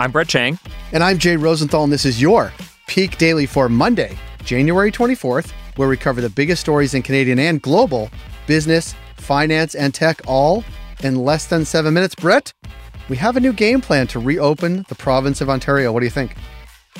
I'm Brett Chang. And I'm Jay Rosenthal, and this is your Peak Daily for Monday, January 24th, where we cover the biggest stories in Canadian and global business, finance, and tech all in less than seven minutes. Brett, we have a new game plan to reopen the province of Ontario. What do you think?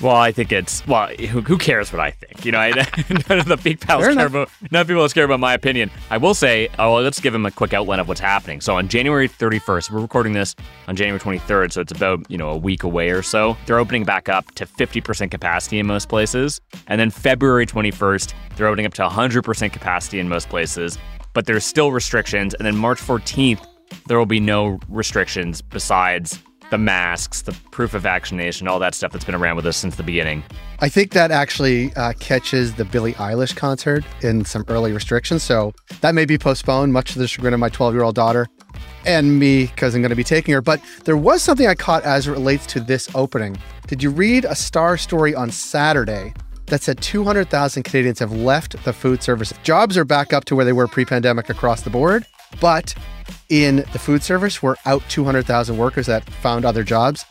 Well, I think it's well. Who, who cares what I think? You know, I, none of the Peak Pals Fair care enough. about. None of people care about my opinion. I will say. Oh, well, let's give him a quick outline of what's happening. So on January 31st, we're recording this on January 23rd, so it's about you know a week away or so. They're opening back up to 50% capacity in most places, and then February 21st, they're opening up to 100% capacity in most places. But there's still restrictions, and then March 14th, there will be no restrictions besides the masks, the proof of vaccination, all that stuff that's been around with us since the beginning. I think that actually uh, catches the Billie Eilish concert in some early restrictions. So that may be postponed, much to the chagrin of my 12 year old daughter and me, because I'm going to be taking her. But there was something I caught as it relates to this opening. Did you read a star story on Saturday that said 200,000 Canadians have left the food service? Jobs are back up to where they were pre pandemic across the board. But in the food service, we're out 200,000 workers that found other jobs.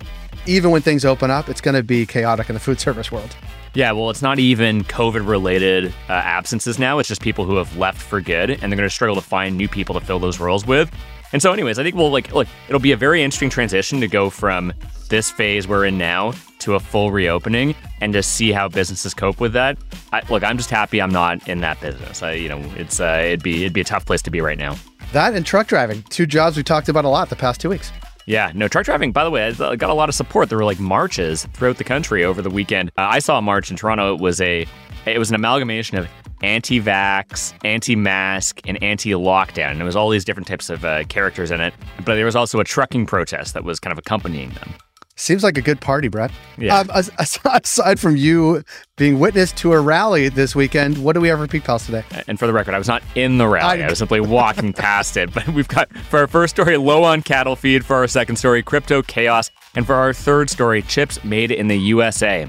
Even when things open up, it's going to be chaotic in the food service world. Yeah, well, it's not even COVID related uh, absences now. It's just people who have left for good, and they're going to struggle to find new people to fill those roles with. And so, anyways, I think we'll like, look, it'll be a very interesting transition to go from this phase we're in now to a full reopening and to see how businesses cope with that. I, look, I'm just happy I'm not in that business. I, you know, it's uh, it'd be it'd be a tough place to be right now. That and truck driving, two jobs we talked about a lot the past two weeks. Yeah, no, truck driving, by the way, has uh, got a lot of support. There were like marches throughout the country over the weekend. Uh, I saw a march in Toronto. It was a it was an amalgamation of anti-vax, anti-mask, and anti-lockdown. And it was all these different types of uh, characters in it. But there was also a trucking protest that was kind of accompanying them. Seems like a good party, Brett. Yeah. Um, as, as- aside from you being witness to a rally this weekend, what do we have for Peak Pals today? And for the record, I was not in the rally. I- I was simply walking past it. But we've got for our first story, low on cattle feed. For our second story, crypto chaos. And for our third story, chips made in the USA.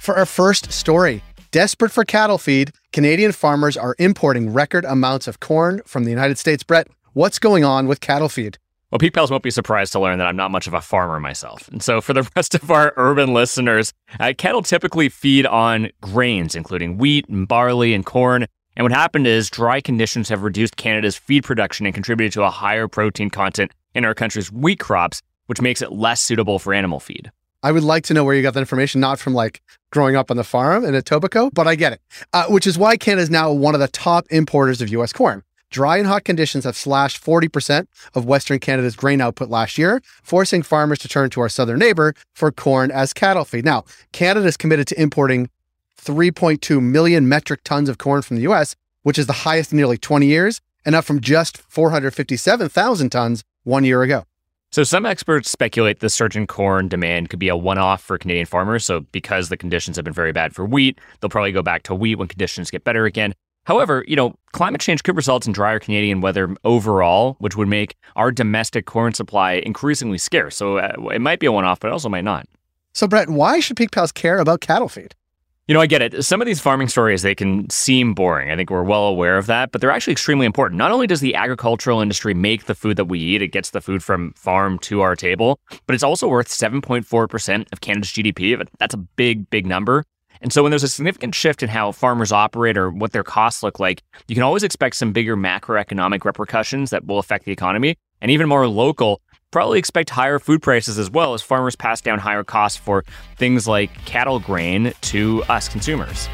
For our first story, desperate for cattle feed, Canadian farmers are importing record amounts of corn from the United States. Brett, what's going on with cattle feed? Well, Peak Pals won't be surprised to learn that I'm not much of a farmer myself. And so, for the rest of our urban listeners, uh, cattle typically feed on grains, including wheat and barley and corn. And what happened is dry conditions have reduced Canada's feed production and contributed to a higher protein content in our country's wheat crops, which makes it less suitable for animal feed. I would like to know where you got that information, not from like growing up on the farm in Etobicoke, but I get it. Uh, which is why Canada is now one of the top importers of U.S. corn. Dry and hot conditions have slashed 40% of Western Canada's grain output last year, forcing farmers to turn to our southern neighbor for corn as cattle feed. Now, Canada is committed to importing 3.2 million metric tons of corn from the U.S., which is the highest in nearly 20 years, and up from just 457,000 tons one year ago. So, some experts speculate the surge in corn demand could be a one off for Canadian farmers. So, because the conditions have been very bad for wheat, they'll probably go back to wheat when conditions get better again. However, you know, climate change could result in drier Canadian weather overall, which would make our domestic corn supply increasingly scarce. So, uh, it might be a one off, but it also might not. So, Brett, why should Peak Pals care about cattle feed? You know, I get it. Some of these farming stories, they can seem boring. I think we're well aware of that, but they're actually extremely important. Not only does the agricultural industry make the food that we eat, it gets the food from farm to our table, but it's also worth 7.4% of Canada's GDP. That's a big, big number. And so when there's a significant shift in how farmers operate or what their costs look like, you can always expect some bigger macroeconomic repercussions that will affect the economy. And even more local, probably expect higher food prices as well as farmers pass down higher costs for things like cattle grain to us consumers.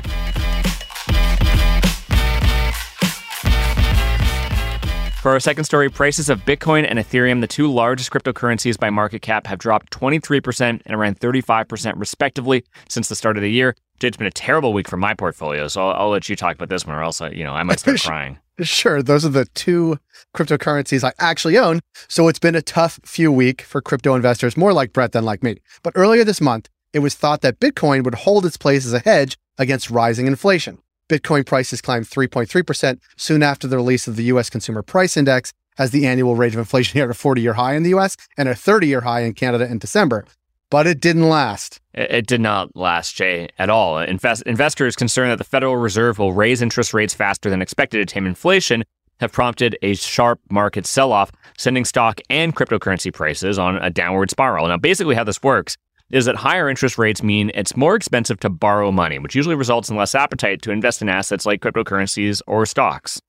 For our second story, prices of Bitcoin and Ethereum, the two largest cryptocurrencies by market cap, have dropped 23% and around 35% respectively since the start of the year. It's been a terrible week for my portfolio, so I'll, I'll let you talk about this one, or else I, you know I might start crying. Sure, those are the two cryptocurrencies I actually own. So it's been a tough few week for crypto investors, more like Brett than like me. But earlier this month, it was thought that Bitcoin would hold its place as a hedge against rising inflation. Bitcoin prices climbed 3.3% soon after the release of the US Consumer Price Index, as the annual rate of inflation hit a 40 year high in the US and a 30 year high in Canada in December. But it didn't last. It, did not last, Jay, at all. Invest, investors concerned that the Federal Reserve will raise interest rates faster than expected to tame inflation have prompted a sharp market sell off, sending stock and cryptocurrency prices on a downward spiral. Now, basically, how this works is that higher interest rates mean it's more expensive to borrow money, which usually results in less appetite to invest in assets like cryptocurrencies or stocks.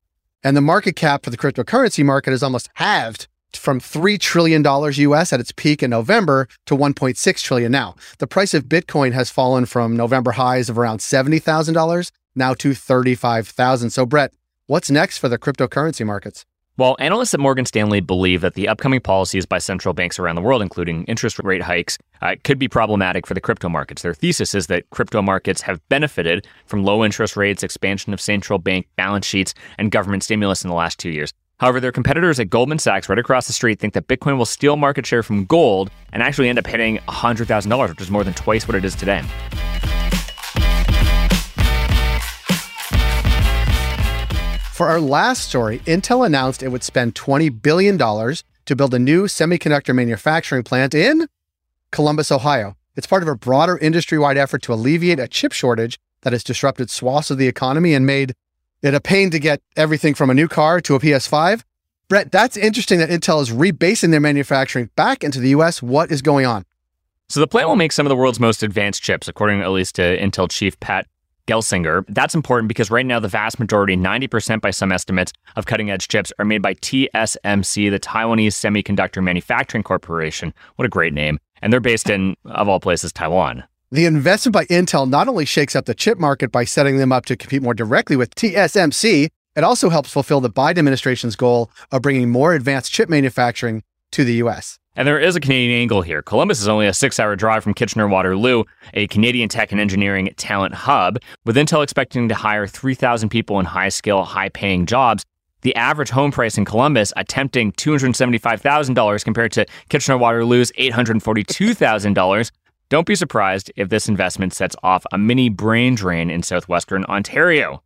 And the market cap for the cryptocurrency market is almost halved from $3 trillion US at its peak in November to 1.6 trillion now. The price of Bitcoin has fallen from November highs of around $70,000 now to 35,000. So Brett, what's next for the cryptocurrency markets? Well, analysts at Morgan Stanley believe that the upcoming policies by central banks around the world, including interest rate hikes, uh, could be problematic for the crypto markets. Their thesis is that crypto markets have benefited from low interest rates, expansion of central bank balance sheets, and government stimulus in the last two years. However, their competitors at Goldman Sachs, right across the street, think that Bitcoin will steal market share from gold and actually end up hitting $100,000, which is more than twice what it is today. For our last story, Intel announced it would spend $20 billion to build a new semiconductor manufacturing plant in Columbus, Ohio. It's part of a broader industry wide effort to alleviate a chip shortage that has disrupted swaths of the economy and made it a pain to get everything from a new car to a PS5. Brett, that's interesting that Intel is rebasing their manufacturing back into the US. What is going on? So the plant will make some of the world's most advanced chips, according at least to Intel chief Pat Gelsinger. That's important because right now, the vast majority, 90% by some estimates, of cutting edge chips are made by TSMC, the Taiwanese Semiconductor Manufacturing Corporation. What a great name. And they're based in, of all places, Taiwan. The investment by Intel not only shakes up the chip market by setting them up to compete more directly with TSMC, it also helps fulfill the Biden administration's goal of bringing more advanced chip manufacturing to the US. And there is a Canadian angle here. Columbus is only a six hour drive from Kitchener Waterloo, a Canadian tech and engineering talent hub. With Intel expecting to hire 3,000 people in high skill, high paying jobs, the average home price in Columbus attempting $275,000 compared to Kitchener Waterloo's $842,000. Don't be surprised if this investment sets off a mini brain drain in southwestern Ontario.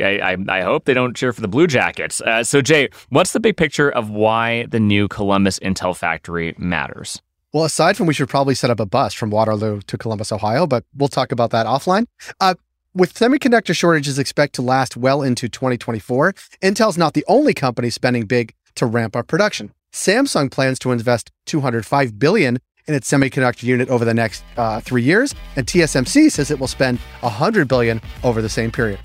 I, I, hope they don't cheer for the Blue Jackets. Uh, so, Jay, what's the big picture of why the new Columbus Intel factory matters? Well, aside from we should probably set up a bus from Waterloo to Columbus, Ohio, but we'll talk about that offline. Uh, with semiconductor shortages expect to last well into 2024, Intel's not the only company spending big to ramp up production. Samsung plans to invest 205 billion in its semiconductor unit over the next uh, three years, and TSMC says it will spend 100 billion over the same period.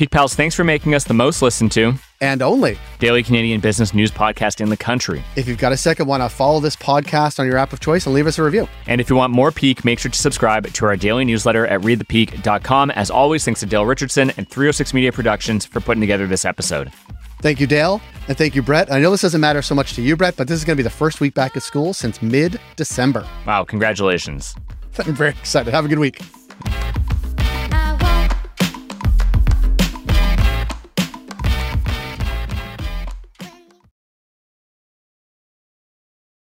Peak Pals, thanks for making us the most listened to and only daily Canadian business news podcast in the country. If you've got a second, why not follow this podcast on your app of choice and leave us a review? And if you want more Peak, make sure to subscribe to our daily newsletter at readthepeak.com. As always, thanks to Dale Richardson and 306 Media Productions for putting together this episode. Thank you, Dale. And thank you, Brett. I know this doesn't matter so much to you, Brett, but this is going to be the first week back at school since mid December. Wow, congratulations. I'm very excited. Have a good week.